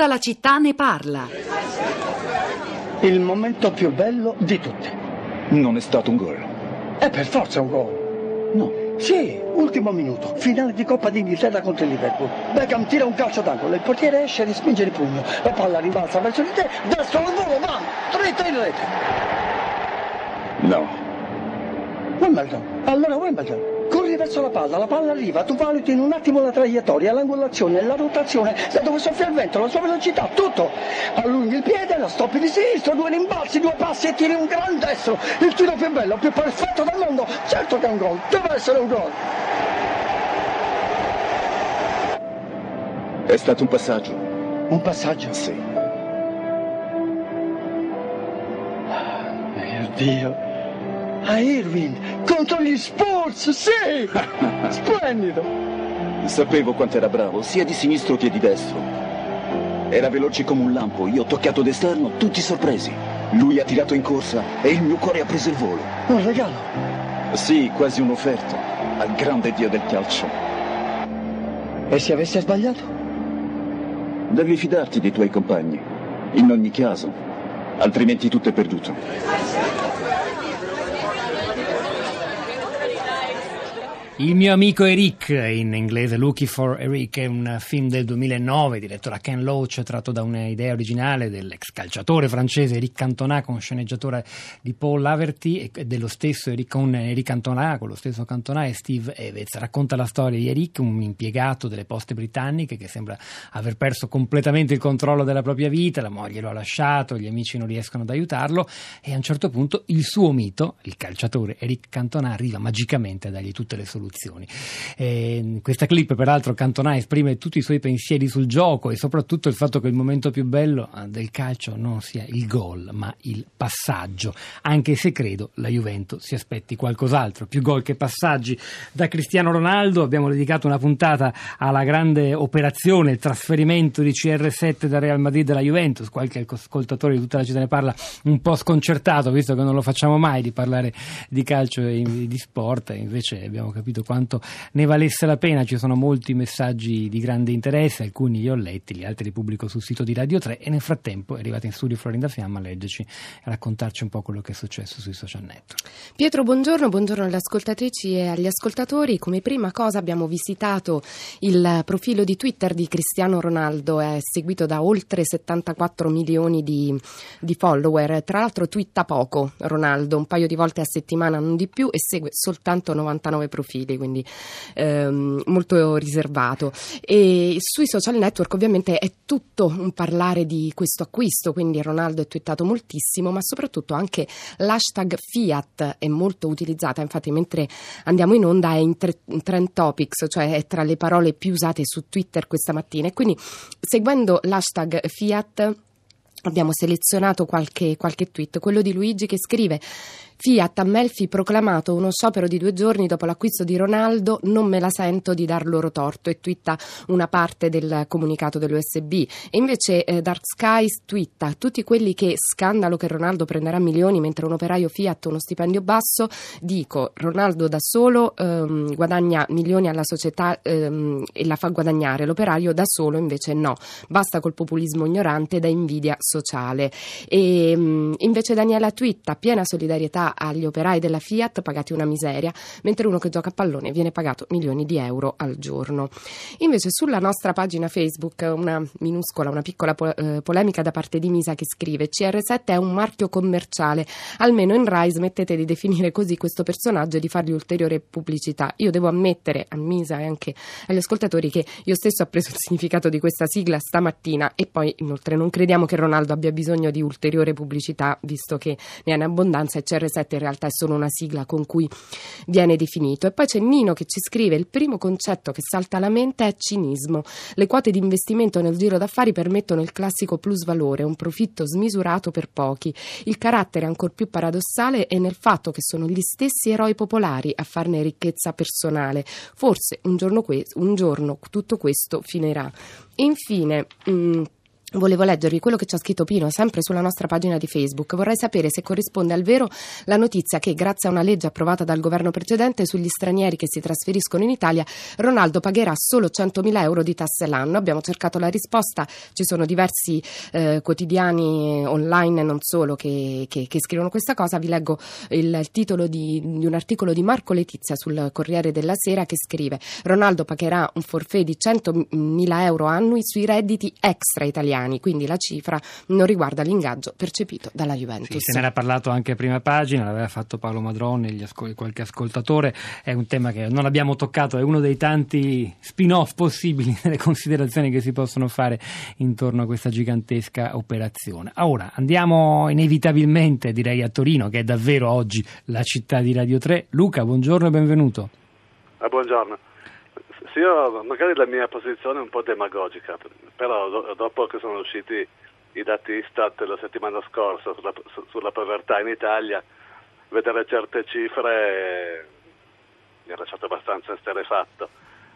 Tutta la città ne parla. Il momento più bello di tutti. Non è stato un gol. È per forza un gol. No. Sì, ultimo minuto, finale di Coppa d'Inghilterra contro il Liverpool. Beckham tira un calcio d'angolo, il portiere esce e respinge il pugno. La palla rimbalza verso di te, destro al volo, va, dritto in rete. No. Wimbledon, allora Wimbledon. Corri verso la palla, la palla arriva, tu valuti in un attimo la traiettoria, l'angolazione, la rotazione, da dove soffia il vento, la sua velocità, tutto. Allunghi il piede, la stoppi di sinistra, due rimbalzi, due passi e tiri un gran destro. Il tiro più bello, più perfetto del mondo. Certo che è un gol, deve essere un gol. È stato un passaggio. Un passaggio? Sì. Mio Dio. A Irving contro gli Spurs, sì! Splendido! Sapevo quanto era bravo, sia di sinistro che di destro. Era veloce come un lampo, io ho toccato d'esterno, tutti sorpresi. Lui ha tirato in corsa e il mio cuore ha preso il volo. Un regalo. Sì, quasi un'offerta al grande dio del calcio. E se avesse sbagliato? Devi fidarti dei tuoi compagni, in ogni caso, altrimenti tutto è perduto. Il mio amico Eric, in inglese Looking for Eric, è un film del 2009 diretto da Ken Loach, tratto da un'idea originale dell'ex calciatore francese Eric Cantona con sceneggiatore di Paul Laverty e dello stesso Eric, con Eric Cantona, con lo stesso Cantona e Steve Evans. Racconta la storia di Eric, un impiegato delle poste britanniche che sembra aver perso completamente il controllo della propria vita, la moglie lo ha lasciato, gli amici non riescono ad aiutarlo e a un certo punto il suo mito, il calciatore Eric Cantona, arriva magicamente a dargli tutte le soluzioni soluzioni. Eh, questa clip, peraltro, Cantona esprime tutti i suoi pensieri sul gioco e soprattutto il fatto che il momento più bello eh, del calcio non sia il gol, ma il passaggio. Anche se credo la Juventus si aspetti qualcos'altro. Più gol che passaggi. Da Cristiano Ronaldo abbiamo dedicato una puntata alla grande operazione, il trasferimento di CR7 da Real Madrid alla Juventus. Qualche ascoltatore di tutta la città ne parla un po' sconcertato, visto che non lo facciamo mai di parlare di calcio e di sport. Invece abbiamo capito capito quanto ne valesse la pena. Ci sono molti messaggi di grande interesse, alcuni li ho letti, gli altri li pubblico sul sito di Radio 3 e nel frattempo è arrivata in studio Florinda Fiamma a leggerci e raccontarci un po' quello che è successo sui social network. Pietro, buongiorno, buongiorno alle ascoltatrici e agli ascoltatori. Come prima cosa abbiamo visitato il profilo di Twitter di Cristiano Ronaldo, è seguito da oltre 74 milioni di, di follower. Tra l'altro twitta poco Ronaldo, un paio di volte a settimana, non di più, e segue soltanto 99 profili profili, quindi ehm, molto riservato. E sui social network ovviamente è tutto un parlare di questo acquisto, quindi Ronaldo è twittato moltissimo, ma soprattutto anche l'hashtag Fiat è molto utilizzata, infatti mentre andiamo in onda è in, tre, trend topics, cioè è tra le parole più usate su Twitter questa mattina. E quindi seguendo l'hashtag Fiat abbiamo selezionato qualche, qualche tweet, quello di Luigi che scrive Fiat a Melfi proclamato uno sciopero di due giorni dopo l'acquisto di Ronaldo, non me la sento di dar loro torto e twitta una parte del comunicato dell'USB. E invece eh, Dark Skies twitta tutti quelli che scandalo che Ronaldo prenderà milioni mentre un operaio Fiat uno stipendio basso, dico Ronaldo da solo ehm, guadagna milioni alla società ehm, e la fa guadagnare, l'operaio da solo invece no, basta col populismo ignorante da invidia sociale. E ehm, invece Daniela twitta piena solidarietà agli operai della Fiat pagati una miseria, mentre uno che gioca a pallone viene pagato milioni di euro al giorno. Invece sulla nostra pagina Facebook una minuscola, una piccola po- eh, polemica da parte di Misa che scrive CR7 è un marchio commerciale, almeno in Rai smettete di definire così questo personaggio e di fargli ulteriore pubblicità. Io devo ammettere a Misa e anche agli ascoltatori che io stesso ho preso il significato di questa sigla stamattina e poi inoltre non crediamo che Ronaldo abbia bisogno di ulteriore pubblicità visto che ne ha in abbondanza e CR7 in realtà è solo una sigla con cui viene definito. E poi c'è Nino che ci scrive: il primo concetto che salta alla mente è cinismo. Le quote di investimento nel giro d'affari permettono il classico plus valore, un profitto smisurato per pochi. Il carattere ancora più paradossale è nel fatto che sono gli stessi eroi popolari a farne ricchezza personale. Forse un giorno, que- un giorno tutto questo finirà. Infine, mh, mm, Volevo leggervi quello che ci ha scritto Pino, sempre sulla nostra pagina di Facebook. Vorrei sapere se corrisponde al vero la notizia che, grazie a una legge approvata dal governo precedente sugli stranieri che si trasferiscono in Italia, Ronaldo pagherà solo 100.000 euro di tasse l'anno. Abbiamo cercato la risposta, ci sono diversi eh, quotidiani online, non solo, che, che, che, scrivono questa cosa. Vi leggo il, titolo di, di, un articolo di Marco Letizia sul Corriere della Sera che scrive Ronaldo pagherà un forfè di 100.000 euro annui sui redditi extra italiani italiani, quindi la cifra non riguarda l'ingaggio percepito dalla Juventus. Sì, se ne era parlato anche a prima pagina, l'aveva fatto Paolo Madrone e ascol- qualche ascoltatore, è un tema che non abbiamo toccato, è uno dei tanti spin-off possibili nelle considerazioni che si possono fare intorno a questa gigantesca operazione. Ora andiamo inevitabilmente, direi, a Torino, che è davvero oggi la città di Radio 3. Luca, buongiorno e benvenuto. Ah, buongiorno. Sì, io, magari la mia posizione è un po' demagogica, però do, dopo che sono usciti i dati Istat la settimana scorsa sulla, su, sulla povertà in Italia, vedere certe cifre mi ha lasciato abbastanza esterefatto,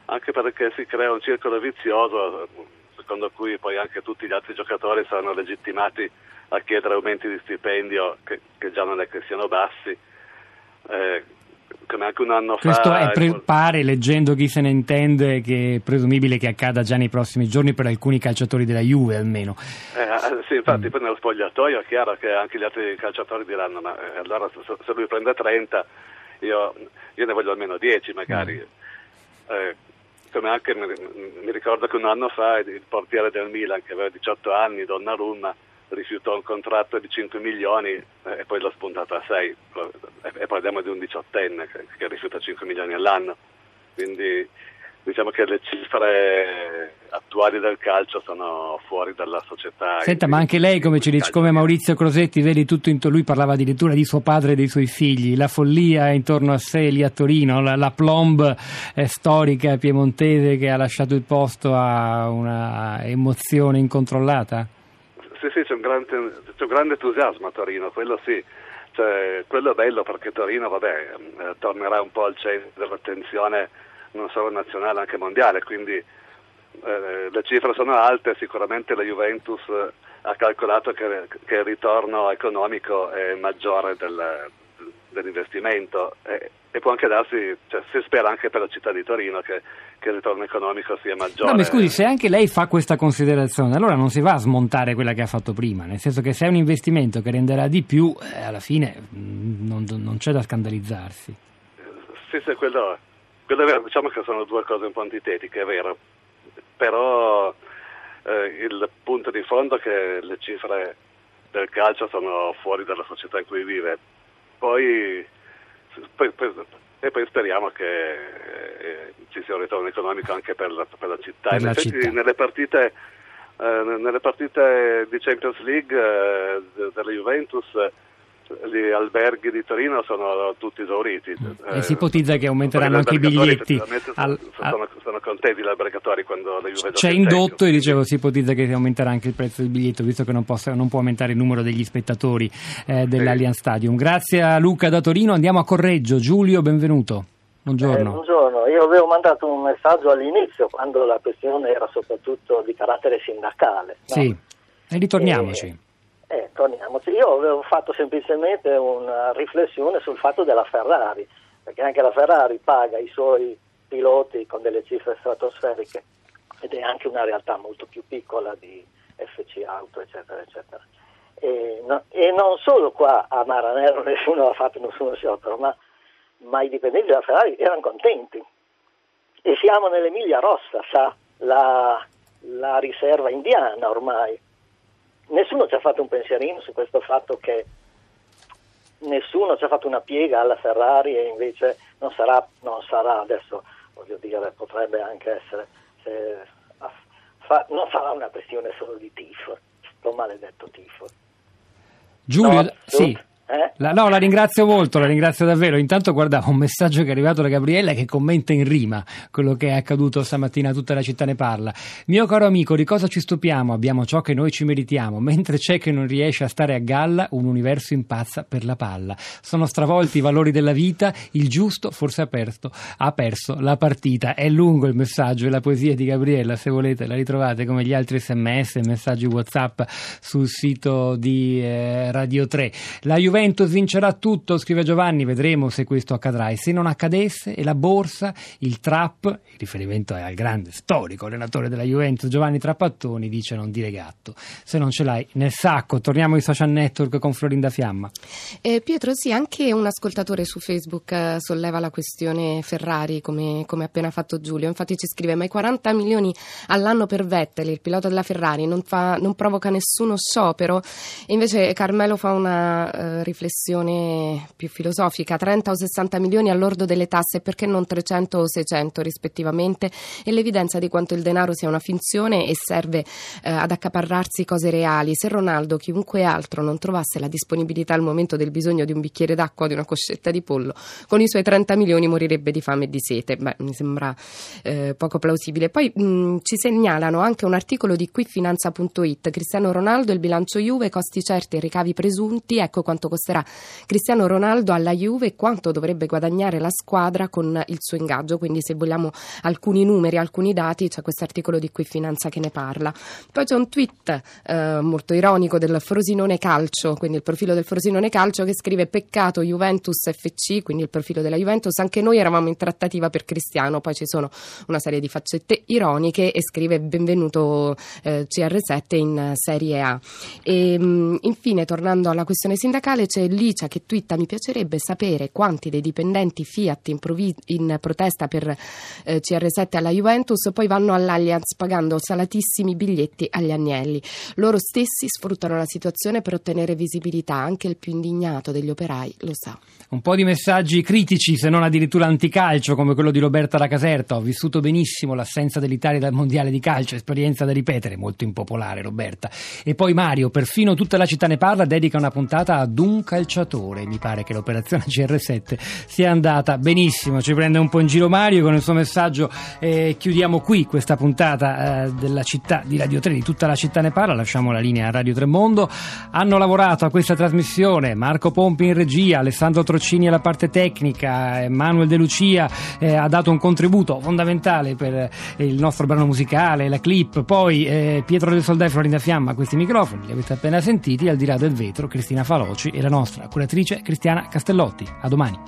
anche perché si crea un circolo vizioso secondo cui poi anche tutti gli altri giocatori saranno legittimati a chiedere aumenti di stipendio che, che già non è che siano bassi. Eh, come anche un anno Questo fa. Questo pre- pare, leggendo chi se ne intende, che è presumibile che accada già nei prossimi giorni per alcuni calciatori della Juve almeno. Eh, eh sì, infatti mm. poi nello spogliatoio è chiaro che anche gli altri calciatori diranno ma eh, allora se, se, lui prende 30 io, io, ne voglio almeno 10 magari. Mm. Eh, come anche mi, mi, ricordo che un anno fa il portiere del Milan che aveva 18 anni, Donnarumma, rifiutò un contratto di 5 milioni eh, e poi l'ho spuntato a 6 e parliamo di un diciottenne che, che rifiuta 5 milioni all'anno quindi diciamo che le cifre attuali del calcio sono fuori dalla società. Senta, ma anche lei, come ci dice, come Maurizio Crosetti, vedi tutto intorno, lui parlava addirittura di suo padre e dei suoi figli, la follia intorno a sé lì a Torino, la, la plomb eh, storica piemontese che ha lasciato il posto a una emozione incontrollata? Sì, sì, c'è un, grande, c'è un grande entusiasmo a Torino, quello sì. Cioè, quello è bello perché Torino vabbè, eh, tornerà un po' al centro dell'attenzione non solo nazionale, anche mondiale, quindi eh, le cifre sono alte, sicuramente la Juventus ha calcolato che, che il ritorno economico è maggiore del, dell'investimento e, e, può anche darsi, cioè, si spera anche per la città di Torino che, che, il ritorno economico sia maggiore. No, ma scusi, se anche lei fa questa considerazione, allora non si va a smontare quella che ha fatto prima, nel senso che se è un investimento che renderà di più, eh, alla fine mm, non, non, c'è da scandalizzarsi. Sì, sì, quello, quello è vero, diciamo che sono due cose un po' antitetiche, è vero, però eh, il punto di fondo è che le cifre del calcio sono fuori dalla società in cui vive poi, poi, poi, e poi speriamo che eh, ci sia un ritorno economico anche per la, per la città. Per la città. Nelle, partite, eh, nelle partite di Champions League eh, della Juventus gli alberghi di Torino sono tutti esauriti. E si ipotizza che aumenteranno anche i biglietti. Al, sono, sono, contenti gli albergatori quando la Juve C'è indotto e dicevo si ipotizza che aumenterà anche il prezzo del biglietto visto che non, possa, non può aumentare il numero degli spettatori eh, dell'Allianz Stadium. Grazie a Luca da Torino, andiamo a Correggio. Giulio, benvenuto. Buongiorno. Eh, buongiorno. io avevo mandato un messaggio all'inizio quando la questione era soprattutto di carattere sindacale. No? Sì, e ritorniamoci. Eh, torniamoci. Io avevo fatto semplicemente una riflessione sul fatto della Ferrari, perché anche la Ferrari paga i suoi piloti con delle cifre stratosferiche ed è anche una realtà molto più piccola di FC Auto, eccetera, eccetera. E, no, e non solo qua a Maranello nessuno ha fatto nessuno sciopero, ma, ma i dipendenti della Ferrari erano contenti. E siamo nell'Emilia Rossa, sa, la, la riserva indiana ormai nessuno ci ha fatto un pensierino su questo fatto che nessuno ci ha fatto una piega alla Ferrari e invece non sarà, non sarà adesso, voglio dire, potrebbe anche essere, se, fa, non sarà una questione solo di tifo, sto maledetto tifo. Giulio, no, sì. Eh? La, no, la ringrazio molto, la ringrazio davvero. Intanto guardavo un messaggio che è arrivato da Gabriella che commenta in rima quello che è accaduto stamattina, tutta la città ne parla. Mio caro amico, di cosa ci stupiamo? Abbiamo ciò che noi ci meritiamo, mentre c'è che non riesce a stare a galla, un universo impazza per la palla. Sono stravolti i valori della vita, il giusto forse ha perso, ha perso la partita. È lungo il messaggio e la poesia di Gabriella, se volete la ritrovate come gli altri sms messaggi WhatsApp sul sito di eh, Radio 3. La Juventus vincerà tutto, scrive Giovanni, vedremo se questo accadrà. E se non accadesse, e la borsa, il trap, il riferimento è al grande storico allenatore della Juventus, Giovanni Trappattoni, dice non dire gatto. Se non ce l'hai nel sacco, torniamo ai social network con Florinda Fiamma. Eh, Pietro, sì, anche un ascoltatore su Facebook eh, solleva la questione Ferrari, come, come appena fatto Giulio. Infatti ci scrive: Ma i 40 milioni all'anno per Vettel, il pilota della Ferrari, non, fa, non provoca nessuno sciopero? E invece Carmelo fa una eh, riflessione più filosofica: 30 o 60 milioni all'ordo delle tasse, perché non 300 o 600 rispettivamente? E l'evidenza di quanto il denaro sia una finzione e serve eh, ad accaparrarsi cose reali. Se Ronaldo, chiunque altro, non trovasse la disponibilità al momento del bisogno di un bicchiere d'acqua o di una coscetta di pollo, con i suoi 30 milioni morirebbe di fame e di sete. Beh, mi sembra eh, poco plausibile. Poi mh, ci segnalano anche un articolo di quifinanza.it, Cristiano Ronaldo, il bilancio Juve, costi certi e ricavi presunti, ecco quanto costerà Cristiano Ronaldo alla Juve e quanto dovrebbe guadagnare la squadra con il suo ingaggio, quindi se vogliamo alcuni numeri, alcuni dati, c'è questo articolo di Quifinanza che ne parla. Poi c'è un tweet eh, molto ironico del Frosinone Calcio, quindi il profilo del Frosinone Calcio che scrive peccato Juventus FC, quindi il profilo della Juventus, anche noi eravamo in trattativa per Cristiano, poi ci sono una serie di faccette ironiche e scrive benvenuto eh, CR7 in Serie A. E, mh, infine, tornando alla questione sindacale, c'è Licia che twitta mi piacerebbe sapere quanti dei dipendenti Fiat in, provi- in protesta per eh, CR7 alla Juventus poi vanno all'Allianz pagando salatissimi biglietti agli agnelli. Loro stessi sfruttano la situazione per ottenere visibilità, anche il più indignato degli operai lo sa. Un po' di messaggi critici, se non addirittura anticalcio, come quello di Roberta da Caserta. Ho vissuto benissimo l'assenza dell'Italia dal mondiale di calcio, esperienza da ripetere, molto impopolare, Roberta. E poi Mario, perfino tutta la città ne parla, dedica una puntata ad un calciatore. Mi pare che l'operazione CR7 sia andata benissimo. Ci prende un po' in giro Mario con il suo messaggio. Eh, chiudiamo qui questa puntata eh, della città di Radio 3, di tutta la città ne parla. Lasciamo la linea a Radio Tremondo. Hanno lavorato a questa trasmissione Marco Pompi in regia, Alessandro Trocini alla parte tecnica, Manuel De Lucia eh, ha dato un contributo fondamentale per eh, il nostro brano musicale, la clip, poi eh, Pietro del Soldà e Florinda Fiamma a questi microfoni, li avete appena sentiti, al di là del vetro Cristina Faloci e la nostra curatrice Cristiana Castellotti. A domani.